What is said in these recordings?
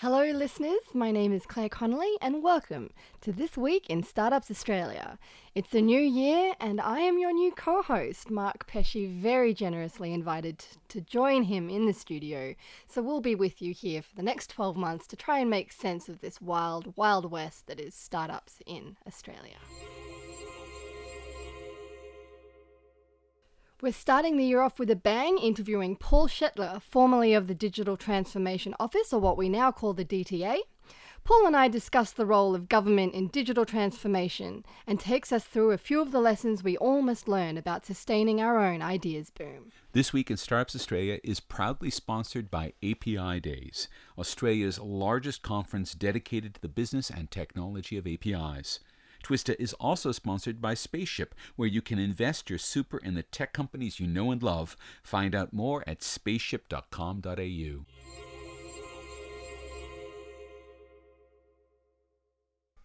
Hello, listeners. My name is Claire Connelly, and welcome to This Week in Startups Australia. It's the new year, and I am your new co host. Mark Pesce very generously invited to join him in the studio, so we'll be with you here for the next 12 months to try and make sense of this wild, wild west that is startups in Australia. We're starting the year off with a bang, interviewing Paul Shetler, formerly of the Digital Transformation Office, or what we now call the DTA. Paul and I discuss the role of government in digital transformation and takes us through a few of the lessons we all must learn about sustaining our own ideas boom. This Week in Startups Australia is proudly sponsored by API Days, Australia's largest conference dedicated to the business and technology of APIs. Twista is also sponsored by Spaceship, where you can invest your super in the tech companies you know and love. Find out more at spaceship.com.au.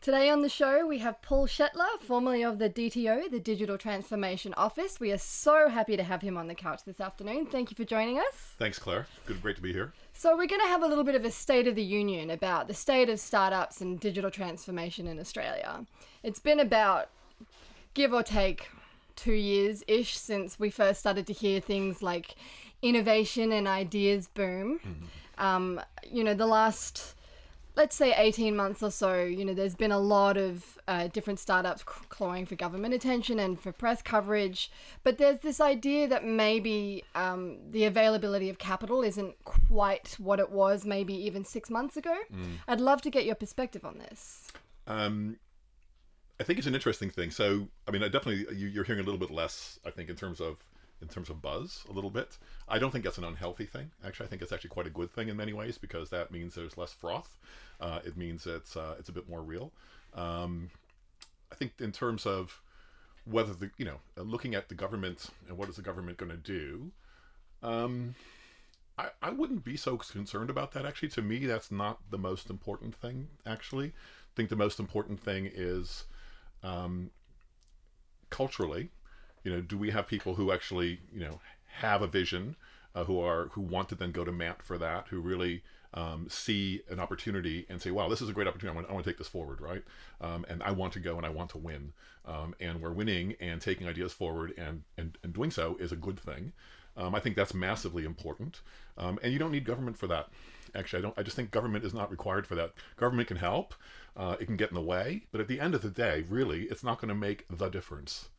Today on the show, we have Paul Shetler, formerly of the DTO, the Digital Transformation Office. We are so happy to have him on the couch this afternoon. Thank you for joining us. Thanks, Claire. Good, great to be here. So, we're going to have a little bit of a state of the union about the state of startups and digital transformation in Australia. It's been about, give or take, two years ish since we first started to hear things like innovation and ideas boom. Mm-hmm. Um, you know, the last let's say 18 months or so, you know, there's been a lot of uh, different startups clawing for government attention and for press coverage. But there's this idea that maybe um, the availability of capital isn't quite what it was maybe even six months ago. Mm. I'd love to get your perspective on this. Um, I think it's an interesting thing. So, I mean, I definitely, you're hearing a little bit less, I think, in terms of in terms of buzz a little bit. I don't think that's an unhealthy thing. Actually, I think it's actually quite a good thing in many ways because that means there's less froth. Uh, it means it's uh, it's a bit more real. Um, I think in terms of whether the you know looking at the government and what is the government going to do. Um, I, I wouldn't be so concerned about that actually. To me, that's not the most important thing. Actually, I think the most important thing is um, culturally you know, do we have people who actually, you know, have a vision, uh, who are who want to then go to MANT for that, who really um, see an opportunity and say, "Wow, this is a great opportunity. I want, I want to take this forward, right? Um, and I want to go and I want to win. Um, and we're winning and taking ideas forward and and, and doing so is a good thing. Um, I think that's massively important. Um, and you don't need government for that. Actually, I don't. I just think government is not required for that. Government can help. Uh, it can get in the way, but at the end of the day, really, it's not going to make the difference.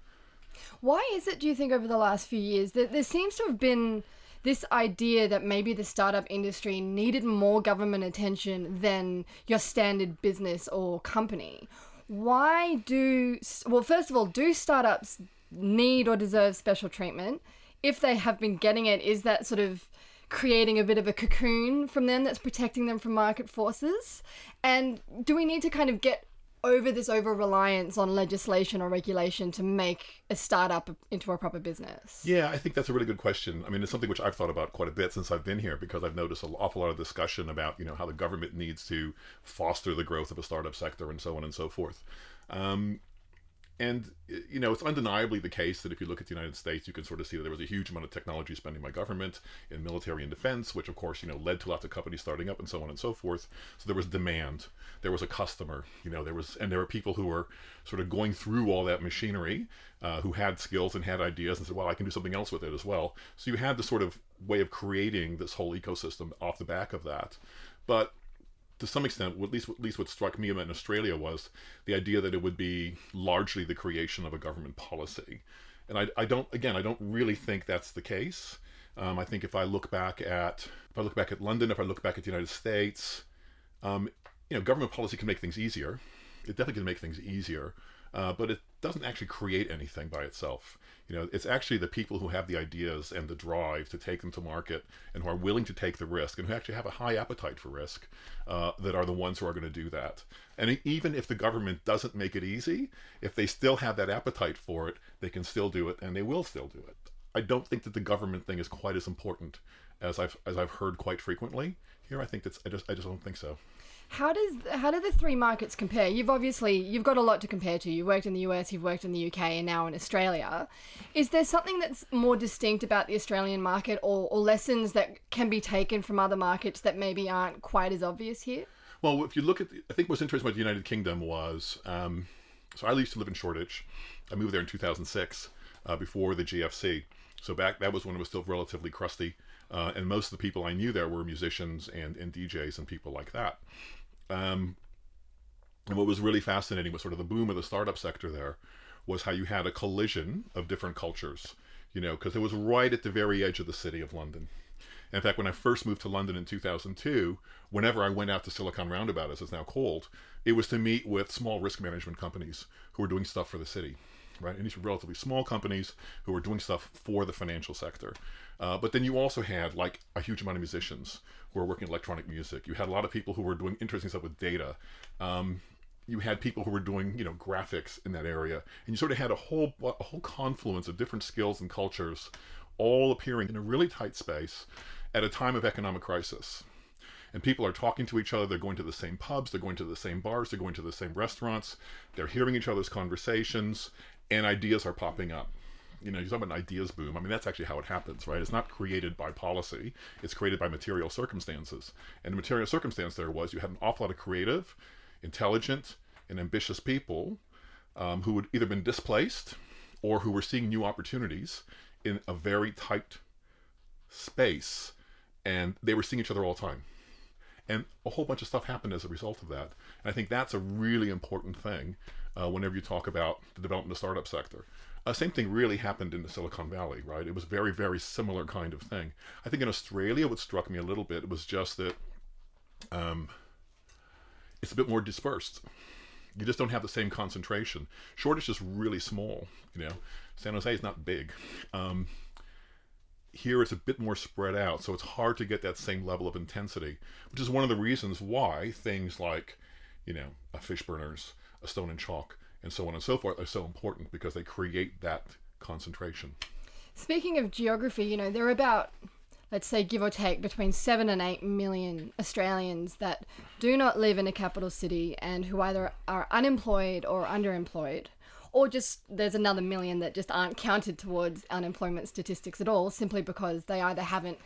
Why is it, do you think, over the last few years that there seems to have been this idea that maybe the startup industry needed more government attention than your standard business or company? Why do, well, first of all, do startups need or deserve special treatment? If they have been getting it, is that sort of creating a bit of a cocoon from them that's protecting them from market forces? And do we need to kind of get over this over reliance on legislation or regulation to make a startup into a proper business? Yeah, I think that's a really good question. I mean, it's something which I've thought about quite a bit since I've been here because I've noticed an awful lot of discussion about you know how the government needs to foster the growth of a startup sector and so on and so forth. Um, and you know it's undeniably the case that if you look at the United States, you can sort of see that there was a huge amount of technology spending by government in military and defense, which of course you know led to lots of companies starting up and so on and so forth. So there was demand, there was a customer, you know, there was and there were people who were sort of going through all that machinery, uh, who had skills and had ideas and said, well, I can do something else with it as well. So you had this sort of way of creating this whole ecosystem off the back of that. But to some extent, at least at least what struck me in Australia was the idea that it would be largely the creation of a government policy, and I, I don't again I don't really think that's the case. Um, I think if I look back at if I look back at London, if I look back at the United States, um, you know, government policy can make things easier. It definitely can make things easier, uh, but it doesn't actually create anything by itself. You know, it's actually the people who have the ideas and the drive to take them to market and who are willing to take the risk and who actually have a high appetite for risk uh, that are the ones who are going to do that. And even if the government doesn't make it easy, if they still have that appetite for it, they can still do it and they will still do it. I don't think that the government thing is quite as important as I've as I've heard quite frequently Here, I think that's I just I just don't think so. How does how do the three markets compare? You've obviously you've got a lot to compare to. You've worked in the US, you've worked in the UK, and now in Australia. Is there something that's more distinct about the Australian market, or, or lessons that can be taken from other markets that maybe aren't quite as obvious here? Well, if you look at, the, I think what's interesting about the United Kingdom was, um, so I used to live in Shoreditch. I moved there in 2006, uh, before the GFC. So back that was when it was still relatively crusty, uh, and most of the people I knew there were musicians and, and DJs and people like that. Um, and what was really fascinating was sort of the boom of the startup sector there was how you had a collision of different cultures, you know, because it was right at the very edge of the city of London. In fact, when I first moved to London in 2002, whenever I went out to Silicon Roundabout, as it's now called, it was to meet with small risk management companies who were doing stuff for the city, right? And these were relatively small companies who were doing stuff for the financial sector. Uh, but then you also had like a huge amount of musicians who were working electronic music. You had a lot of people who were doing interesting stuff with data. Um, you had people who were doing you know graphics in that area, and you sort of had a whole a whole confluence of different skills and cultures, all appearing in a really tight space at a time of economic crisis. And people are talking to each other. They're going to the same pubs. They're going to the same bars. They're going to the same restaurants. They're hearing each other's conversations, and ideas are popping up you know, you talk about an ideas boom. I mean, that's actually how it happens, right? It's not created by policy; it's created by material circumstances. And the material circumstance there was you had an awful lot of creative, intelligent, and ambitious people um, who had either been displaced or who were seeing new opportunities in a very tight space, and they were seeing each other all the time. And a whole bunch of stuff happened as a result of that. And I think that's a really important thing uh, whenever you talk about the development of the startup sector. Uh, same thing really happened in the Silicon Valley, right? It was very, very similar kind of thing. I think in Australia, what struck me a little bit was just that um, it's a bit more dispersed. You just don't have the same concentration. Shoreditch is really small, you know. San Jose is not big. Um, here it's a bit more spread out, so it's hard to get that same level of intensity, which is one of the reasons why things like, you know, a Fishburners, a stone and chalk, and so on and so forth are so important because they create that concentration. Speaking of geography, you know, there are about, let's say, give or take, between seven and eight million Australians that do not live in a capital city and who either are unemployed or underemployed. Or just there's another million that just aren't counted towards unemployment statistics at all, simply because they either haven't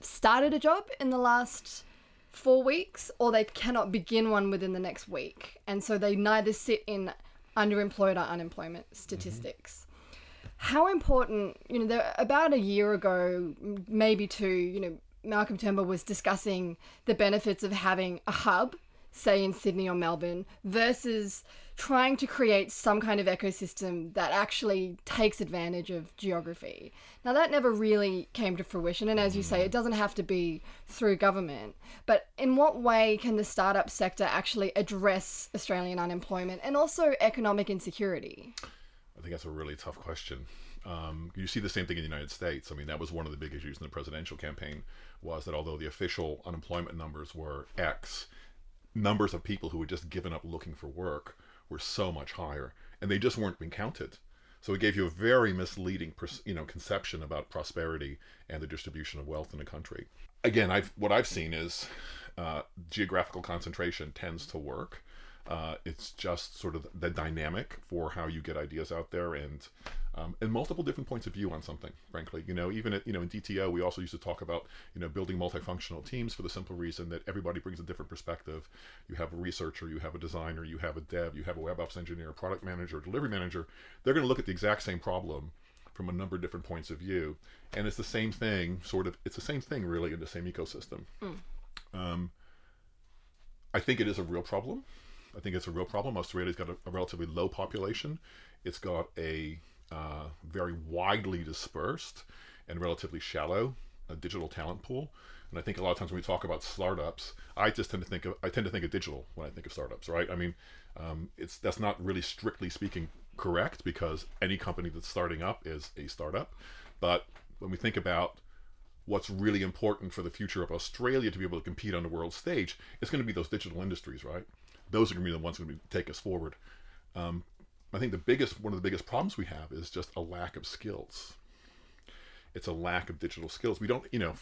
started a job in the last four weeks or they cannot begin one within the next week. And so they neither sit in underemployed or unemployment statistics. Mm-hmm. How important, you know, there, about a year ago, maybe two, you know, Malcolm Turnbull was discussing the benefits of having a hub, say in Sydney or Melbourne, versus trying to create some kind of ecosystem that actually takes advantage of geography. Now, that never really came to fruition, and as you say, it doesn't have to be through government. But in what way can the startup sector actually address Australian unemployment and also economic insecurity? I think that's a really tough question. Um, you see the same thing in the United States. I mean, that was one of the big issues in the presidential campaign was that although the official unemployment numbers were X, numbers of people who had just given up looking for work were so much higher, and they just weren't being counted. So it gave you a very misleading, you know, conception about prosperity and the distribution of wealth in a country. Again, I've what I've seen is uh, geographical concentration tends to work. Uh, it's just sort of the dynamic for how you get ideas out there and um, and multiple different points of view on something. Frankly, you know, even at, you know in DTO, we also used to talk about you know building multifunctional teams for the simple reason that everybody brings a different perspective. You have a researcher, you have a designer, you have a dev, you have a web ops engineer, product manager, delivery manager. They're going to look at the exact same problem from a number of different points of view, and it's the same thing. Sort of, it's the same thing really in the same ecosystem. Mm. Um, I think it is a real problem. I think it's a real problem. Australia's got a, a relatively low population. It's got a uh, very widely dispersed and relatively shallow uh, digital talent pool. And I think a lot of times when we talk about startups, I just tend to think of I tend to think of digital when I think of startups, right? I mean, um, it's that's not really strictly speaking correct because any company that's starting up is a startup. But when we think about what's really important for the future of Australia to be able to compete on the world stage, it's going to be those digital industries, right? Those are going to be the ones going to take us forward. Um, I think the biggest one of the biggest problems we have is just a lack of skills. It's a lack of digital skills. We don't, you know,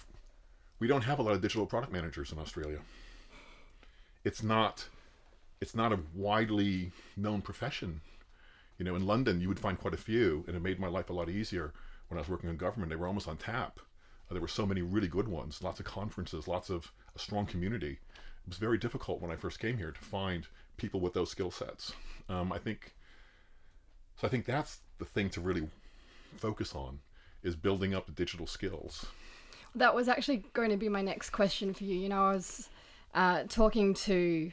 we don't have a lot of digital product managers in Australia. It's not it's not a widely known profession. You know, in London you would find quite a few, and it made my life a lot easier when I was working in government. They were almost on tap. Uh, there were so many really good ones, lots of conferences, lots of a strong community. Was very difficult when I first came here to find people with those skill sets. Um, I think so. I think that's the thing to really focus on is building up the digital skills. That was actually going to be my next question for you. You know, I was uh, talking to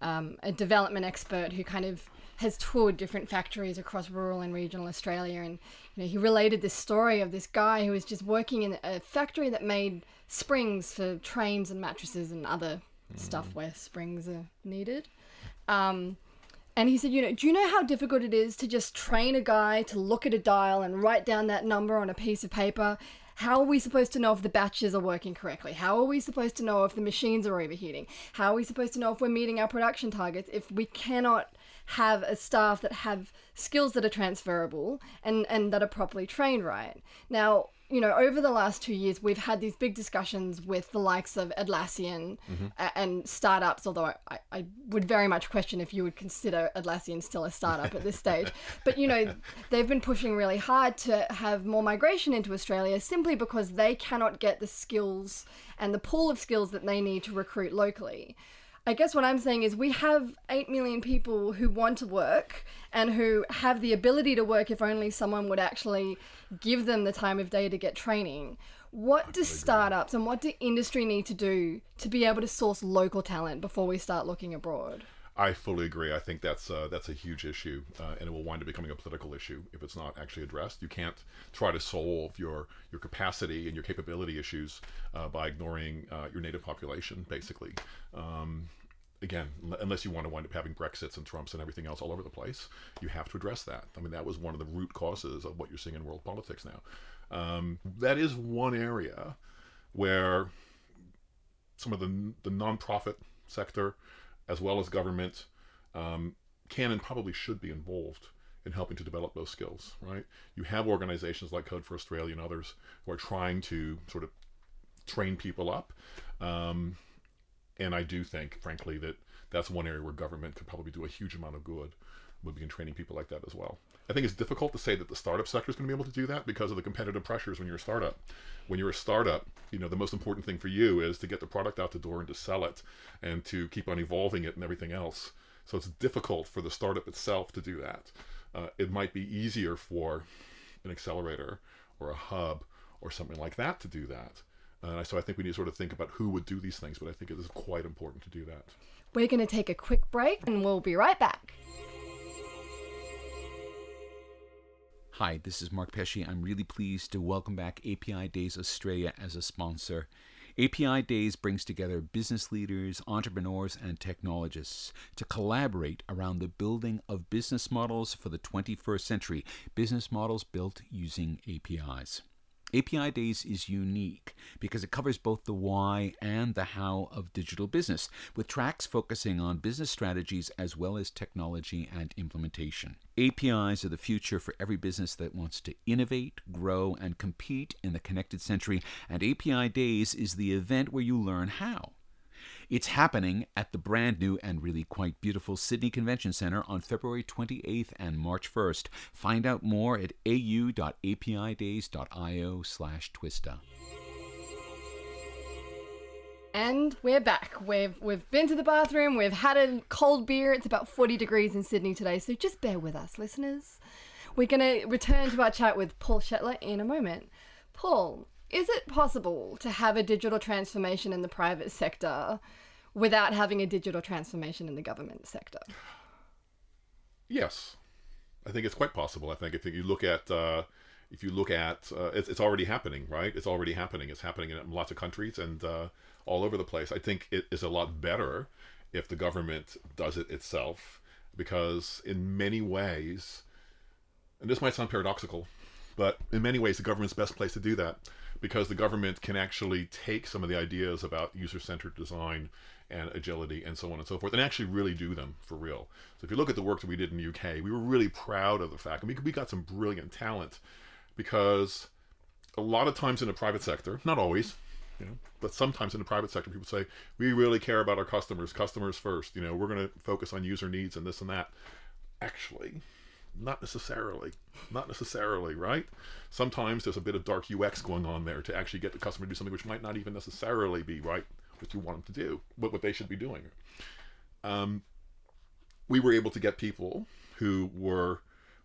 um, a development expert who kind of has toured different factories across rural and regional Australia, and you know, he related this story of this guy who was just working in a factory that made springs for trains and mattresses and other stuff where springs are needed. Um, and he said, you know, do you know how difficult it is to just train a guy to look at a dial and write down that number on a piece of paper? How are we supposed to know if the batches are working correctly? How are we supposed to know if the machines are overheating? How are we supposed to know if we're meeting our production targets if we cannot have a staff that have skills that are transferable and, and that are properly trained right? Now, you know, over the last two years, we've had these big discussions with the likes of Atlassian mm-hmm. and startups, although I, I, would very much question if you would consider Atlassian still a startup at this stage. But, you know, they've been pushing really hard to have more migration into Australia simply because they cannot get the skills and the pool of skills that they need to recruit locally. I guess what I'm saying is we have 8 million people who want to work and who have the ability to work if only someone would actually give them the time of day to get training. What do startups and what do industry need to do to be able to source local talent before we start looking abroad? I fully agree. I think that's uh, that's a huge issue, uh, and it will wind up becoming a political issue if it's not actually addressed. You can't try to solve your your capacity and your capability issues uh, by ignoring uh, your native population, basically. Um, again, unless you want to wind up having Brexits and Trumps and everything else all over the place, you have to address that. I mean, that was one of the root causes of what you're seeing in world politics now. Um, that is one area where some of the the nonprofit sector as well as government, um, can and probably should be involved in helping to develop those skills, right? You have organizations like Code for Australia and others who are trying to sort of train people up. Um, and I do think, frankly, that that's one area where government could probably do a huge amount of good would begin training people like that as well. I think it's difficult to say that the startup sector is going to be able to do that because of the competitive pressures when you're a startup. When you're a startup, you know, the most important thing for you is to get the product out the door and to sell it and to keep on evolving it and everything else. So it's difficult for the startup itself to do that. Uh, it might be easier for an accelerator or a hub or something like that to do that. Uh, so I think we need to sort of think about who would do these things, but I think it is quite important to do that. We're going to take a quick break and we'll be right back. Hi, this is Mark Pesce. I'm really pleased to welcome back API Days Australia as a sponsor. API Days brings together business leaders, entrepreneurs, and technologists to collaborate around the building of business models for the 21st century, business models built using APIs. API Days is unique because it covers both the why and the how of digital business, with tracks focusing on business strategies as well as technology and implementation. APIs are the future for every business that wants to innovate, grow, and compete in the connected century, and API Days is the event where you learn how. It's happening at the brand new and really quite beautiful Sydney Convention Centre on February 28th and March 1st. Find out more at au.apidays.io slash twista. And we're back. We've we've been to the bathroom. We've had a cold beer. It's about 40 degrees in Sydney today, so just bear with us, listeners. We're going to return to our chat with Paul Shetler in a moment. Paul, is it possible to have a digital transformation in the private sector without having a digital transformation in the government sector? Yes, I think it's quite possible. I think if you look at uh, if you look at uh, it's, it's already happening, right? It's already happening. It's happening in lots of countries and uh, all over the place. I think it is a lot better if the government does it itself because in many ways, and this might sound paradoxical, but in many ways, the government's best place to do that because the government can actually take some of the ideas about user-centered design and agility and so on and so forth and actually really do them for real. So if you look at the work that we did in the UK, we were really proud of the fact, and we, we got some brilliant talent because a lot of times in the private sector, not always, You know, but sometimes in the private sector, people say we really care about our customers, customers first. You know, we're going to focus on user needs and this and that. Actually, not necessarily. Not necessarily, right? Sometimes there's a bit of dark UX going on there to actually get the customer to do something which might not even necessarily be right what you want them to do, but what they should be doing. Um, we were able to get people who were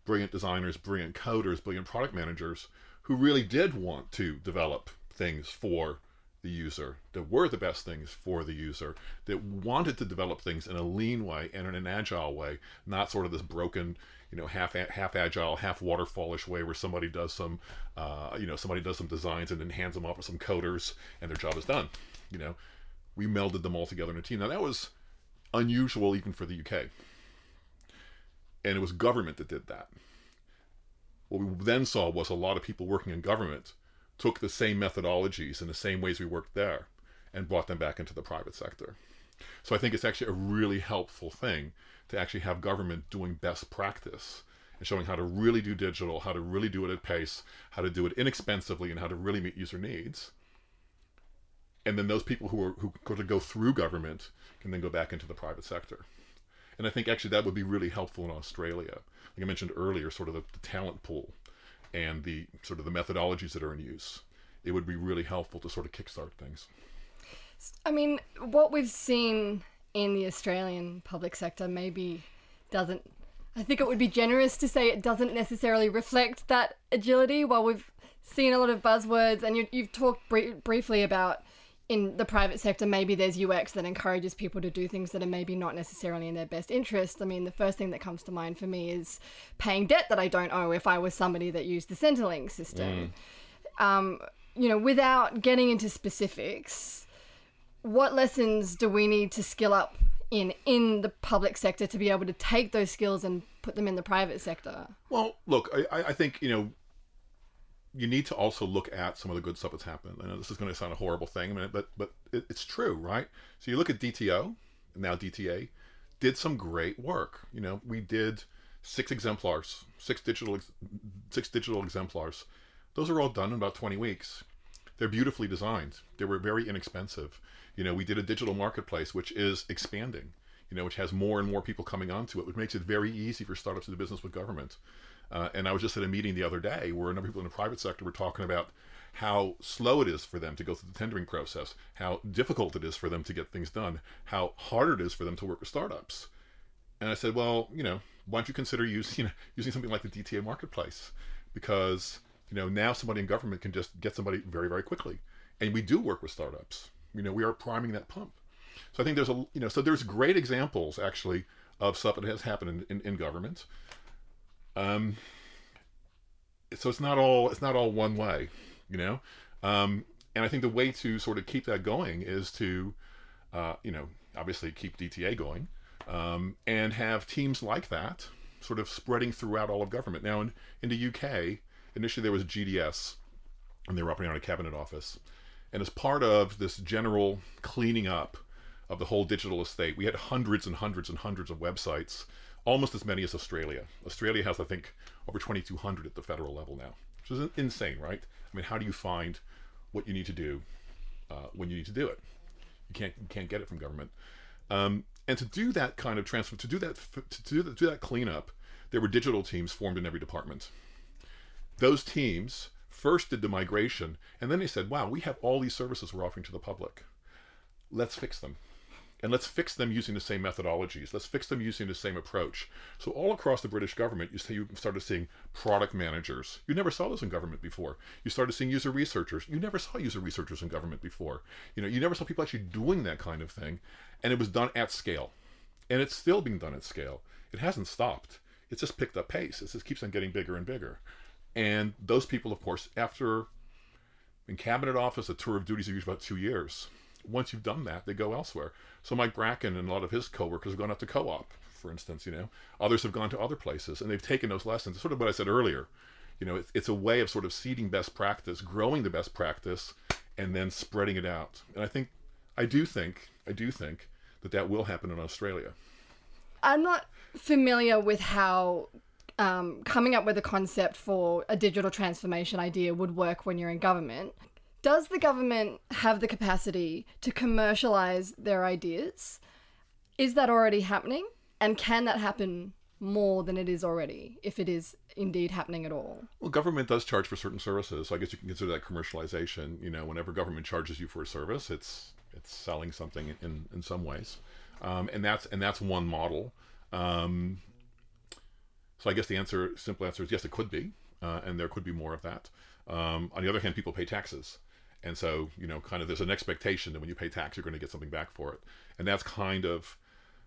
brilliant designers, brilliant coders, brilliant product managers who really did want to develop things for the user that were the best things for the user that wanted to develop things in a lean way and in an agile way not sort of this broken you know half half agile half waterfallish way where somebody does some uh, you know somebody does some designs and then hands them off to some coders and their job is done you know. We melded them all together in a team. Now that was unusual even for the uk and it was government that did that. What we then saw was a lot of people working in government took the same methodologies and the same ways we worked there and brought them back into the private sector. So I think it's actually a really helpful thing to actually have government doing best practice and showing how to really do digital, how to really do it at pace, how to do it inexpensively, and how to really meet user needs. And then those people who are who to go through government can then go back into the private sector. And I think actually that would be really helpful in Australia. Like I mentioned earlier, sort of the, the talent pool and the sort of the methodologies that are in use, it would be really helpful to sort of kickstart things. I mean, what we've seen in the Australian public sector maybe doesn't. I think it would be generous to say it doesn't necessarily reflect that agility. While we've seen a lot of buzzwords, and you, have talked br- briefly about in the private sector, maybe there's UX that encourages people to do things that are maybe not necessarily in their best interest. I mean, the first thing that comes to mind for me is paying debt that I don't owe if I was somebody that used the Centrelink system. Mm. Um, you know, without getting into specifics, what lessons do we need to skill up in in the public sector to be able to take those skills and put them in the private sector? Well, look, I, I think you know you need to also look at some of the good stuff that's happened. I know this is going to sound a horrible thing, but but it, it's true, right? So you look at DTO, now DTA, did some great work. You know, we did six exemplars, six digital six digital exemplars. Those are all done in about 20 weeks. They're beautifully designed. They were very inexpensive. You know, we did a digital marketplace which is expanding. You know, which has more and more people coming onto it, which makes it very easy for startups to do business with government. Uh, and I was just at a meeting the other day where a number of people in the private sector were talking about how slow it is for them to go through the tendering process, how difficult it is for them to get things done, how hard it is for them to work with startups. And I said, well, you know, why don't you consider using you know, using something like the DTA marketplace? Because you know now somebody in government can just get somebody very very quickly, and we do work with startups. You know, we are priming that pump. So I think there's a you know so there's great examples actually of stuff that has happened in, in, in government. Um, so it's not all it's not all one way, you know. Um, and I think the way to sort of keep that going is to, uh, you know, obviously keep DTA going, um, and have teams like that sort of spreading throughout all of government. Now, in, in the UK, initially there was GDS, and they were operating out of cabinet office, and as part of this general cleaning up of the whole digital estate, we had hundreds and hundreds and hundreds of websites almost as many as Australia. Australia has, I think, over 2,200 at the federal level now, which is insane, right? I mean, how do you find what you need to do uh, when you need to do it? You can't you can't get it from government. Um, and to do that kind of transfer, to do that to do that, to do that cleanup, there were digital teams formed in every department. Those teams first did the migration, and then they said, "Wow, we have all these services we're offering to the public. Let's fix them." And let's fix them using the same methodologies. Let's fix them using the same approach. So all across the British government, you see, you started seeing product managers. You never saw those in government before. You started seeing user researchers. You never saw user researchers in government before. You know, you never saw people actually doing that kind of thing, and it was done at scale, and it's still being done at scale. It hasn't stopped. It's just picked up pace. It just keeps on getting bigger and bigger. And those people, of course, after in cabinet office, a tour of duties are usually about two years once you've done that, they go elsewhere. So Mike Bracken and a lot of his coworkers have gone out to co-op, for instance. You know, others have gone to other places, and they've taken those lessons. It's sort of what I said earlier. You know, it's, it's a way of sort of seeding best practice, growing the best practice, and then spreading it out. And I think, I do think, I do think that that will happen in Australia. I'm not familiar with how um, coming up with a concept for a digital transformation idea would work when you're in government Does the government have the capacity to commercialize their ideas? Is that already happening? And can that happen more than it is already, if it is indeed happening at all? Well, government does charge for certain services, so I guess you can consider that commercialization. You know, whenever government charges you for a service, it's it's selling something in in some ways, um, and that's and that's one model. Um, so I guess the answer, simple answer is yes, it could be, uh, and there could be more of that. Um, on the other hand, people pay taxes, and so you know, kind of there's an expectation that when you pay tax, you're going to get something back for it, and that's kind of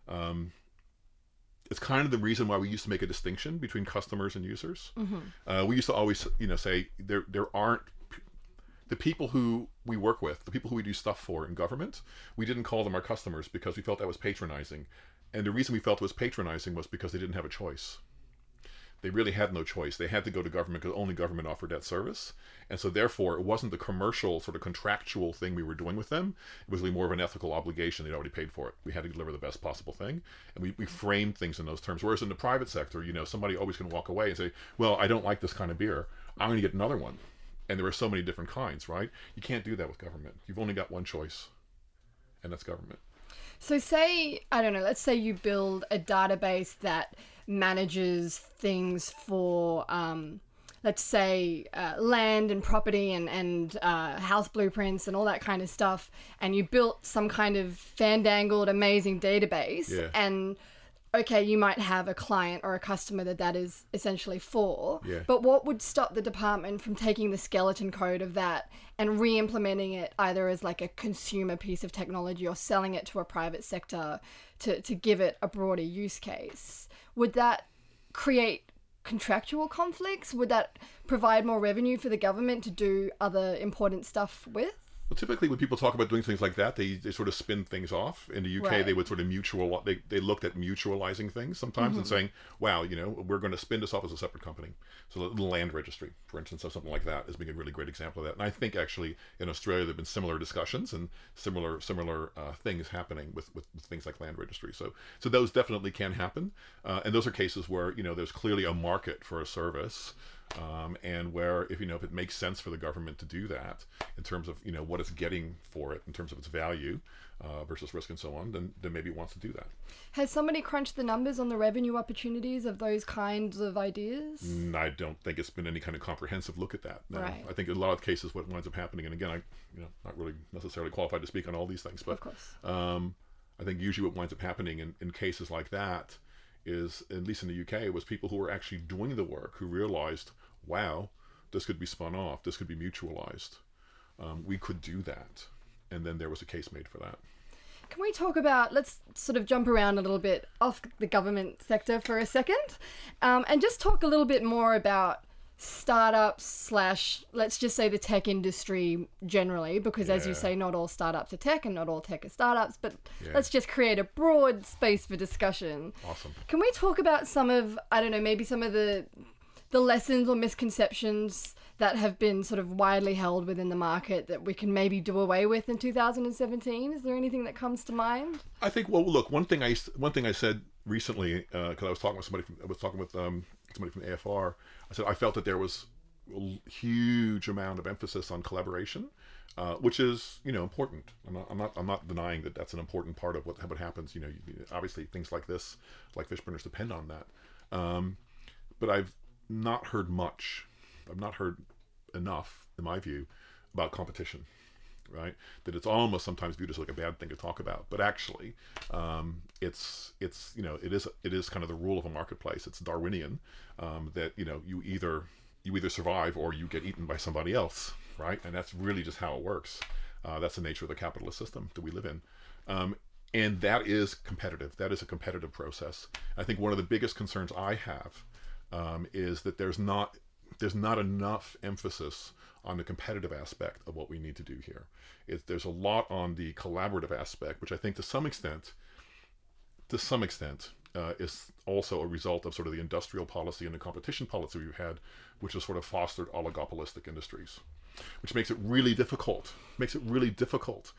um, it's kind of the reason why we used to make a distinction between customers and users. Mm-hmm. Uh, we used to always, you know, say there there aren't the people who we work with, the people who we do stuff for in government. We didn't call them our customers because we felt that was patronizing, and the reason we felt it was patronizing was because they didn't have a choice. They really had no choice. They had to go to government because only government offered that service. And so, therefore, it wasn't the commercial, sort of contractual thing we were doing with them. It was really more of an ethical obligation. They'd already paid for it. We had to deliver the best possible thing. And we, we framed things in those terms. Whereas in the private sector, you know, somebody always can walk away and say, well, I don't like this kind of beer. I'm going to get another one. And there are so many different kinds, right? You can't do that with government. You've only got one choice, and that's government. So, say, I don't know, let's say you build a database that manages things for, um, let's say, uh, land and property and, and uh, house blueprints and all that kind of stuff, and you built some kind of fandangled, amazing database, Yeah. and okay, you might have a client or a customer that that is essentially for. Yeah. But what would stop the department from taking the skeleton code of that and re-implementing it either as like a consumer piece of technology or selling it to a private sector to, to give it a broader use case? Would that create contractual conflicts? Would that provide more revenue for the government to do other important stuff with? Well, typically, when people talk about doing things like that, they, they sort of spin things off. In the UK, Right. they would sort of mutual. They, they looked at mutualizing things sometimes and saying, "Wow, you know, we're going to spin this off as a separate company." So the land registry, for instance, or something like that, is being a really great example of that. And I think actually in Australia there've been similar discussions and similar similar uh, things happening with, with, with things like land registry. So so those definitely can happen, uh, and those are cases where you know there's clearly a market for a service um, and where if you know if it makes sense for the government to do that in terms of you know what it's getting for it in terms of its value uh, versus risk and so on, then then maybe it wants to do that. Has somebody crunched the numbers on the revenue opportunities of those kinds of ideas? And I don't think it's been any kind of comprehensive look at that. No. Right. I think in a lot of cases what winds up happening, and again, I you know not really necessarily qualified to speak on all these things, but Of course. um, I think usually what winds up happening in, in cases like that is, at least in the UK, was people who were actually doing the work who realized, wow, this could be spun off, this could be mutualized, um, we could do that, and then there was a case made for that. Can we talk about, let's sort of jump around a little bit off the government sector for a second um, and just talk a little bit more about startups slash, let's just say the tech industry generally, because as you say, not all startups are tech and not all tech are startups, but Yeah. let's just create a broad space for discussion. Awesome. Can we talk about some of, I don't know, maybe some of the the lessons or misconceptions that have been sort of widely held within the market that we can maybe do away with in 2017? Is there anything that comes to mind? I think. Well, look. One thing I one thing I said recently because I was talking with somebody. From, I was talking with um, somebody from AFR. I said I felt that there was a huge amount of emphasis on collaboration, uh, which is you know important. I'm not, I'm not I'm not denying that that's an important part of what what happens. You know, you- obviously things like this, like Fishburners, depend on that. Um, but I've not heard much. I've not heard enough, in my view, about competition right? That it's almost sometimes viewed as like a bad thing to talk about, but actually, um, it's it's you know it is it is kind of the rule of a marketplace. It's Darwinian um, that you know you either you either survive or you get eaten by somebody else, right? And that's really just how it works. Uh, that's the nature of the capitalist system that we live in. Um, and that is competitive. That is a competitive process. I think one of the biggest concerns I have um, is that there's not there's not enough emphasis on the competitive aspect of what we need to do here. It, there's a lot on the collaborative aspect, which I think to some extent, to some extent, uh, is also a result of sort of the industrial policy and the competition policy we've had, which has sort of fostered oligopolistic industries, which makes it really difficult. Makes it really difficult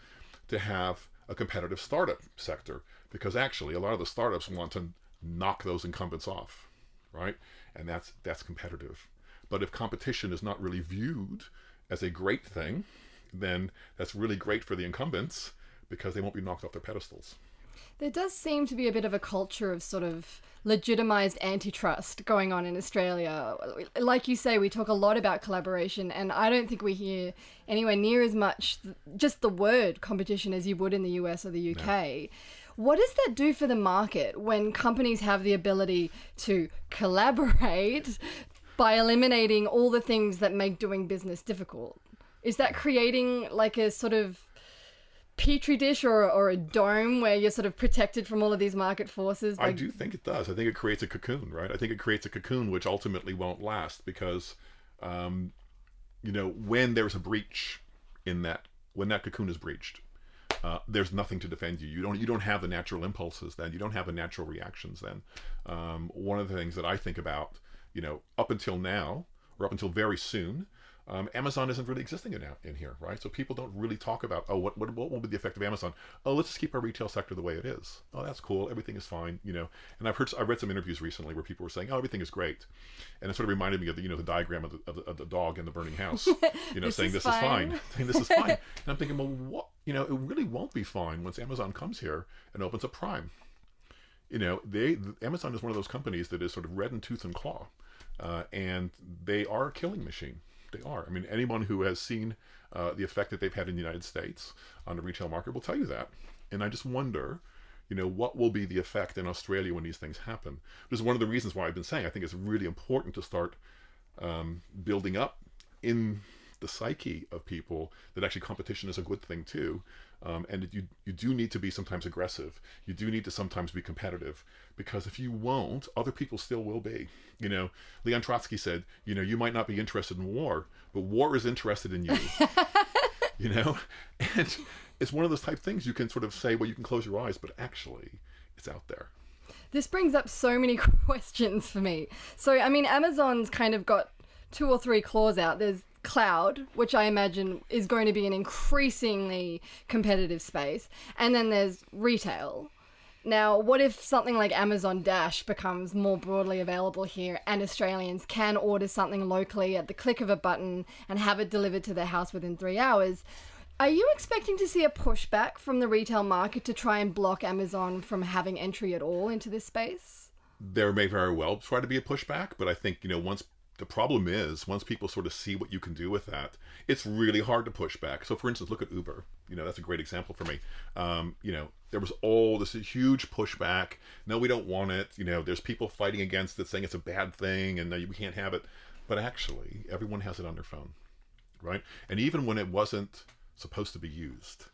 to have a competitive startup sector because actually a lot of the startups want to knock those incumbents off, right? And that's that's competitive. But if competition is not really viewed as a great thing, then that's really great for the incumbents because they won't be knocked off their pedestals. There does seem to be a bit of a culture of sort of legitimized antitrust going on in Australia. Like you say, we talk a lot about collaboration, and I don't think we hear anywhere near as much th- just the word competition as you would in the US or the UK. What does that do for the market when companies have the ability to collaborate by eliminating all the things that make doing business difficult? Is that creating like a sort of petri dish or, or a dome where you're sort of protected from all of these market forces? I do think it does. I think it creates a cocoon, right? I think it creates a cocoon which ultimately won't last because, um, you know, when there's a breach in that, when that cocoon is breached, uh, there's nothing to defend you. You don't you don't have the natural impulses then. You don't have the natural reactions then. Um, one of the things that I think about, you know, up until now or up until very soon, um, Amazon isn't really existing in, in here, right? So people don't really talk about, oh, what, what, what will be the effect of Amazon? Oh, let's just keep our retail sector the way it is. Oh, that's cool. Everything is fine, you know. And I've heard, I read some interviews recently where people were saying, oh, everything is great, and it sort of reminded me of the, you know, the diagram of the, of the, of the dog in the burning house, you know, This saying is this fine. is fine, saying this is fine. and I'm thinking, well, what? You know, it really won't be fine once Amazon comes here and opens up Prime. You know, they Amazon is one of those companies that is sort of red in tooth and claw, uh, and they are a killing machine. They are. I mean, anyone who has seen uh, the effect that they've had in the United States on the retail market will tell you that. And I just wonder, you know, what will be the effect in Australia when these things happen? This is one of the reasons why I've been saying I think it's really important to start um, building up in the psyche of people that actually competition is a good thing too. Um, and you you do need to be sometimes aggressive. You do need to sometimes be competitive because if you won't, other people still will be. You know, Leon Trotsky said, you know, you might not be interested in war, but war is interested in you. you know, and it's one of those type things you can sort of say, well, you can close your eyes, but actually, it's out there. This brings up so many questions for me. So, I mean, Amazon's kind of got two or three claws out. There's cloud, which I imagine is going to be an increasingly competitive space, and then there's retail. Now, what if something like Amazon Dash becomes more broadly available here and Australians can order something locally at the click of a button and have it delivered to their house within three hours? Are you expecting to see a pushback from the retail market to try and block Amazon from having entry at all into this space? there may very well try to be a pushback, but I think you know once the problem is once people sort of see what you can do with that, it's really hard to push back. So, for instance, look at Uber. You know, that's a great example for me. Um, you know, there was all this huge pushback. No, we don't want it. You know, there's people fighting against it, saying it's a bad thing, and no, we can't have it. But actually, everyone has it on their phone, right? And even when it wasn't supposed to be used,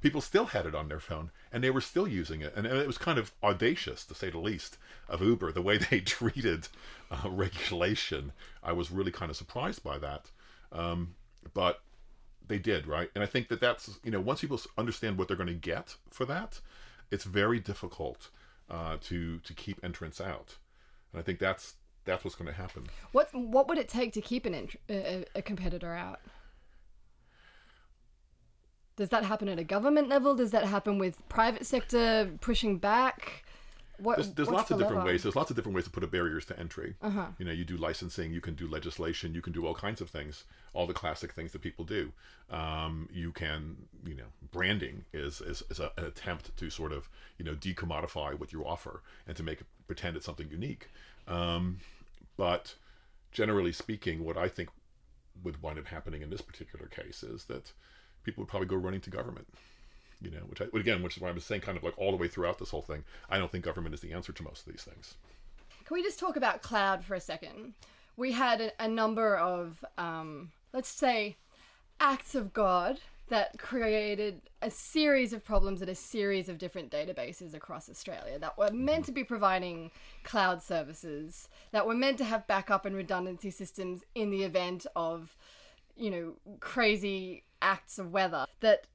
people still had it on their phone and they were still using it. And, and it was kind of audacious, to say the least, of Uber, the way they treated uh, regulation. I was really kind of surprised by that. Um, but they did, right? And I think that that's, you know, once people understand what they're going to get for that, it's very difficult uh, to to keep entrance out. And I think that's that's what's going to happen. What what would it take to keep an int- a, a competitor out? Does that happen at a government level? Does that happen with private sector pushing back? What, There's, there's lots of different lever? ways. There's lots of different ways to put a barriers to entry. Uh-huh. You know, you do licensing, you can do legislation, you can do all kinds of things, all the classic things that people do. Um, you can, you know, branding is is, is a, an attempt to sort of you know decommodify what you offer and to make pretend it's something unique. Um, but generally speaking, what I think would wind up happening in this particular case is that people would probably go running to government you know which I, again which is why i was saying kind of like all the way throughout this whole thing i don't think government is the answer to most of these things Can we just talk about cloud for a second? We had a, a number of, um, let's say, acts of God that created a series of problems at a series of different databases across Australia that were meant to be providing cloud services, that were meant to have backup and redundancy systems in the event of, you know, crazy acts of weather that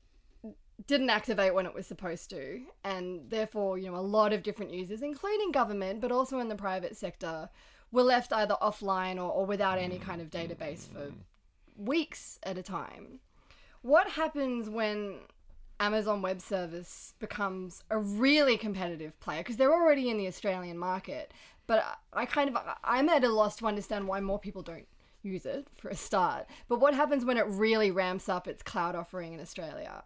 didn't activate when it was supposed to and therefore you know a lot of different users including government but also in the private sector were left either offline or, or without any kind of database for weeks at a time. What happens when amazon web service becomes a really competitive player? Because they're already in the australian market but I- kind of i'm at a loss to understand why more people don't use it for a start. But what happens when it really ramps up its cloud offering in Australia?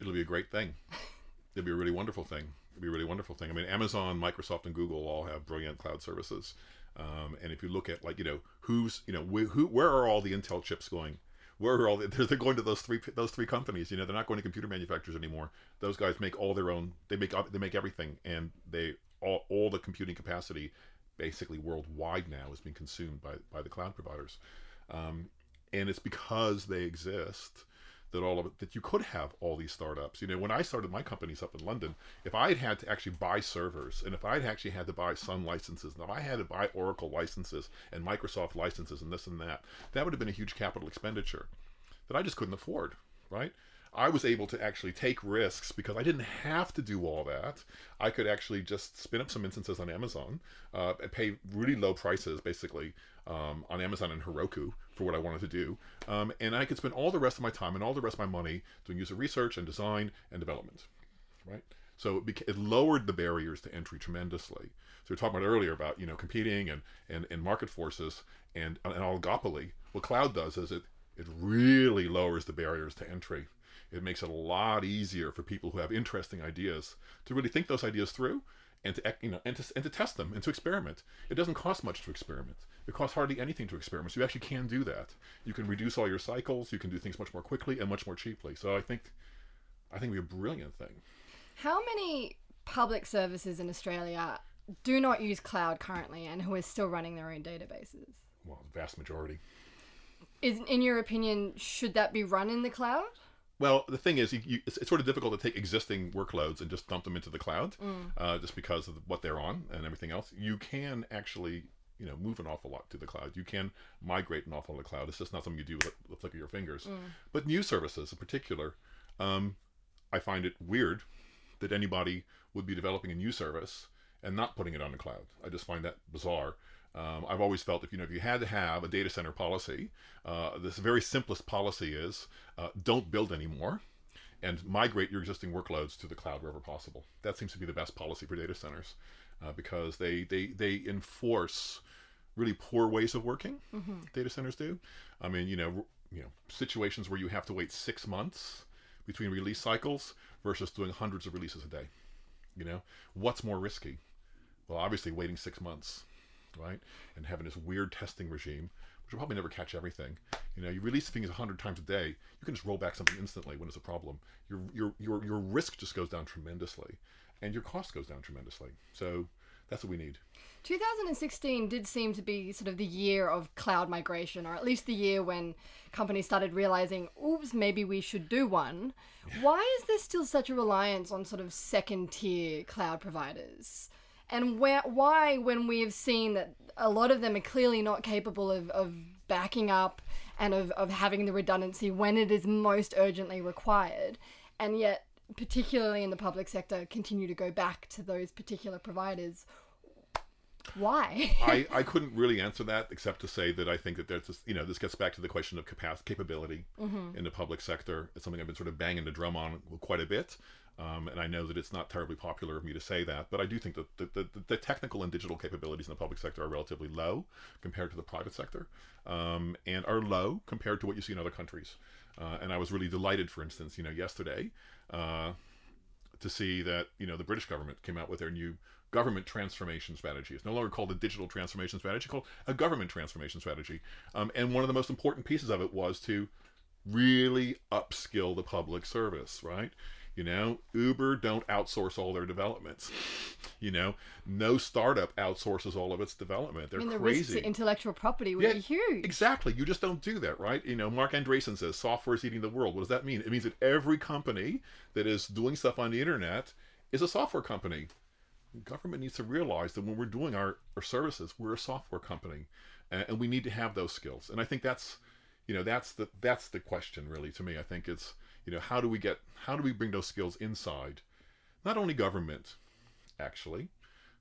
It'll be a great thing. It'll be a really wonderful thing. It'll be a really wonderful thing. I mean, Amazon, Microsoft, and Google all have brilliant cloud services. Um, and if you look at like you know who's you know wh- who where are all the Intel chips going? Where are all the, they're, going to those three those three companies? You know they're not going to computer manufacturers anymore. Those guys make all their own. They make they make everything, and they all all the computing capacity basically worldwide now is being consumed by by the cloud providers. Um, and it's because they exist that all of it that you could have all these startups. You know, when I started my companies up in London, if I had had to actually buy servers, and if I'd actually had to buy Sun licenses, and if I had to buy Oracle licenses and Microsoft licenses and this and that, that would have been a huge capital expenditure that I just couldn't afford, right? I was able to actually take risks because I didn't have to do all that. I could actually just spin up some instances on Amazon uh, and pay really low prices, basically, um, on Amazon and Heroku for what I wanted to do. Um, and I could spend all the rest of my time and all the rest of my money doing user research and design and development, right? So it, beca- it lowered the barriers to entry tremendously. So we are talking about earlier about you know competing and, and, and market forces and an oligopoly. What cloud does is it it really lowers the barriers to entry it makes it a lot easier for people who have interesting ideas to really think those ideas through and to you know and to, and to test them and to experiment. It doesn't cost much to experiment. It costs hardly anything to experiment. So you actually can do that. You can reduce all your cycles. You can do things much more quickly and much more cheaply. So I think I think be a brilliant thing. How many public services in Australia do not use cloud currently and who are still running their own databases? Well, the vast majority. Is in your opinion should that be run in the cloud? Well, the thing is, you, you, it's, it's, sort of difficult to take existing workloads and just dump them into the cloud, mm. uh, just because of what they're on and everything else. You can actually, you know, move an awful lot to the cloud. You can migrate an awful lot to the cloud. It's just not something you do with the flick of your fingers. Mm. But new services, in particular, um, I find it weird that anybody would be developing a new service and not putting it on the cloud. I just find that bizarre. Um, I've always felt if you know if you had to have a data center policy, uh, this very simplest policy is uh, don't build anymore and migrate your existing workloads to the cloud wherever possible. That seems to be the best policy for data centers uh, because they, they they enforce really poor ways of working. Mm-hmm. Data centers do. I mean, you know, you know, situations where you have to wait six months between release cycles versus doing hundreds of releases a day. You know, what's more risky? Well, obviously, waiting six months right? And having this weird testing regime, which will probably never catch everything. You know, you release things a hundred times a day, you can just roll back something instantly when it's a problem. Your your your your risk just goes down tremendously, and your cost goes down tremendously. So that's what we need. 2016 did seem to be sort of the year of cloud migration, or at least the year when companies started realizing, oops, maybe we should do one. Why is there still such a reliance on sort of second tier cloud providers? And where, why when we have seen that a lot of them are clearly not capable of, of backing up and of, of having the redundancy when it is most urgently required and yet particularly in the public sector continue to go back to those particular providers why? I, I couldn't really answer that except to say that i think that there's this you know this gets back to the question of capacity capability mm-hmm. in the public sector. It's something i've been sort of banging the drum on quite a bit um, and I know that it's not terribly popular of me to say that, but I do think that the, the, the, technical and digital capabilities in the public sector are relatively low compared to the private sector, um, and are low compared to what you see in other countries. Uh, and I was really delighted, for instance, you know, yesterday uh, to see that you know the British government came out with their new government transformation strategy. It's no longer called a digital transformation strategy; called a government transformation strategy. Um, and one of the most important pieces of it was to really upskill the public service, right? You know, Uber don't outsource all their developments. You know, no startup outsources all of its development. They're I mean, the crazy. Risks to intellectual property would yeah, be huge. Exactly. You just don't do that, right? You know, Marc Andreessen says software is eating the world. What does that mean? It means that every company that is doing stuff on the internet is a software company. government needs to realize that when we're doing our, our services, we're a software company, and we need to have those skills. And I think that's, you know, that's the that's the question really to me. I think it's you know how do we get how do we bring those skills inside not only government actually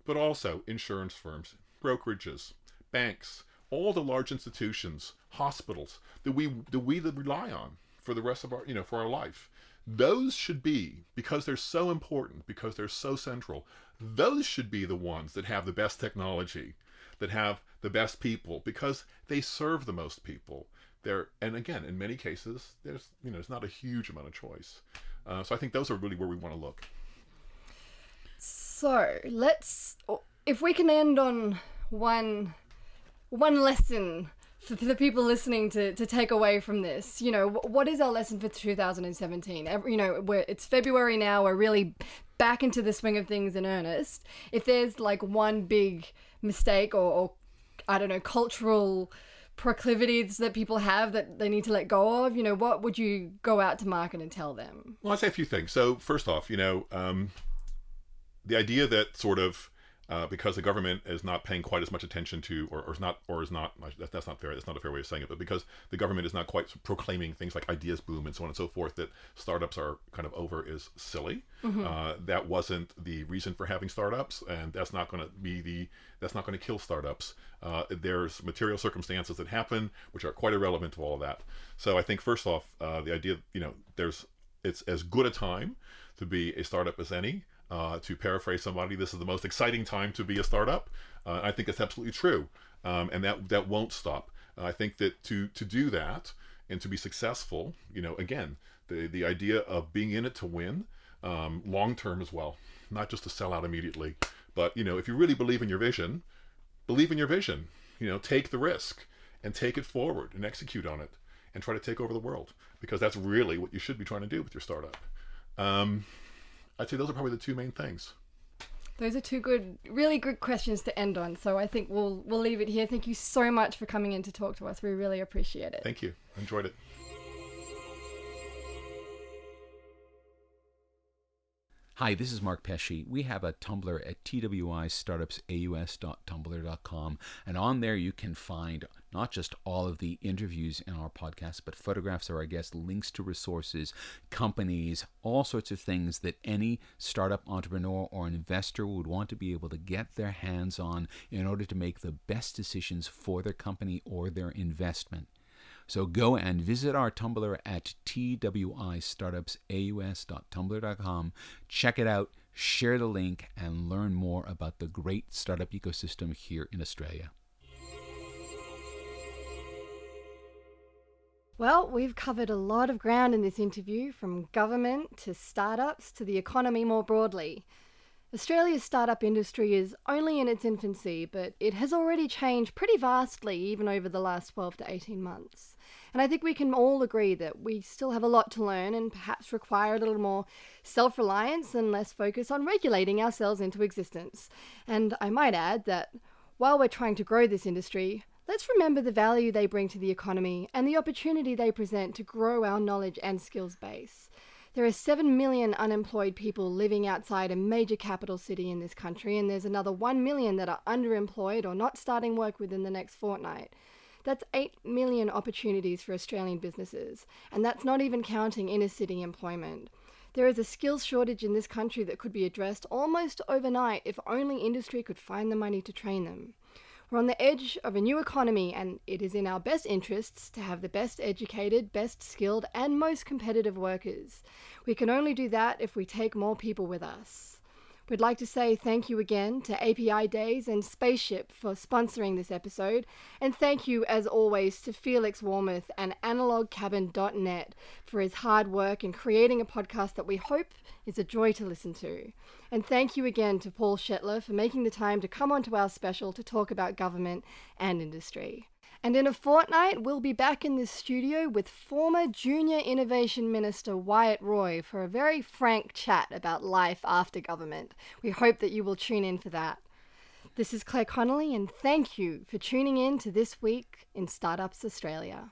but also insurance firms brokerages banks all the large institutions hospitals that we that we rely on for the rest of our you know for our life those should be because they're so important because they're so central those should be the ones that have the best technology that have the best people because they serve the most people. There and again, in many cases, there's you know there's not a huge amount of choice. Uh, so I think those are really where we want to look. So let's, if we can end on one, one lesson for the people listening to, to take away from this. You know, what is our lesson for 2017? You know, it's February now. We're really back into the swing of things in earnest. If there's like one big mistake or, or I don't know, cultural proclivities that people have that they need to let go of, you know, what would you go out to market and tell them? Well, I'd say a few things. So, first off, you know, um, the idea that sort of uh, because the government is not paying quite as much attention to, or, or is not, or is not, that, that's not fair. That's not a fair way of saying it. But because the government is not quite proclaiming things like ideas boom and so on and so forth, that startups are kind of over is silly. Mm-hmm. Uh, that wasn't the reason for having startups, and that's not going to be the, that's not going to kill startups. Uh, there's material circumstances that happen which are quite irrelevant to all of that. So I think first off, uh, the idea, you know, there's, it's as good a time to be a startup as any. Uh, to paraphrase somebody, this is the most exciting time to be a startup. Uh, I think it's absolutely true, um, and that that won't stop. I think that to to do that and to be successful, you know, again, the the idea of being in it to win, um, long term as well, not just to sell out immediately, but you know, if you really believe in your vision, believe in your vision. You know, take the risk and take it forward and execute on it and try to take over the world because that's really what you should be trying to do with your startup. Um, I'd say those are probably the two main things. Those are two good, really good questions to end on. So I think we'll we'll leave it here. Thank you so much for coming in to talk to us. We really appreciate it. Thank you. Enjoyed it. Hi, this is Mark Pesce. We have a Tumblr at twistartupsaus.tumblr.com, and on there you can find not just all of the interviews in our podcast, but photographs of our guests, links to resources, companies, all sorts of things that any startup entrepreneur or investor would want to be able to get their hands on in order to make the best decisions for their company or their investment. So go and visit our Tumblr at twistartupsaus.tumblr.com. Check it out, share the link, and learn more about the great startup ecosystem here in Australia. Well, we've covered a lot of ground in this interview, from government to startups to the economy more broadly. Australia's startup industry is only in its infancy, but it has already changed pretty vastly even over the last 12 to 18 months. And I think we can all agree that we still have a lot to learn and perhaps require a little more self reliance and less focus on regulating ourselves into existence. And I might add that while we're trying to grow this industry, let's remember the value they bring to the economy and the opportunity they present to grow our knowledge and skills base. There are 7 million unemployed people living outside a major capital city in this country, and there's another 1 million that are underemployed or not starting work within the next fortnight. That's 8 million opportunities for Australian businesses, and that's not even counting inner city employment. There is a skills shortage in this country that could be addressed almost overnight if only industry could find the money to train them. We're on the edge of a new economy, and it is in our best interests to have the best educated, best skilled, and most competitive workers. We can only do that if we take more people with us. We'd like to say thank you again to API Days and Spaceship for sponsoring this episode, and thank you, as always, to Felix Warmoth and AnalogCabin.net for his hard work in creating a podcast that we hope is a joy to listen to. And thank you again to Paul Shetler for making the time to come onto our special to talk about government and industry. And in a fortnight, we'll be back in this studio with former Junior Innovation Minister Wyatt Roy for a very frank chat about life after government. We hope that you will tune in for that. This is Claire Connelly, and thank you for tuning in to This Week in Startups Australia.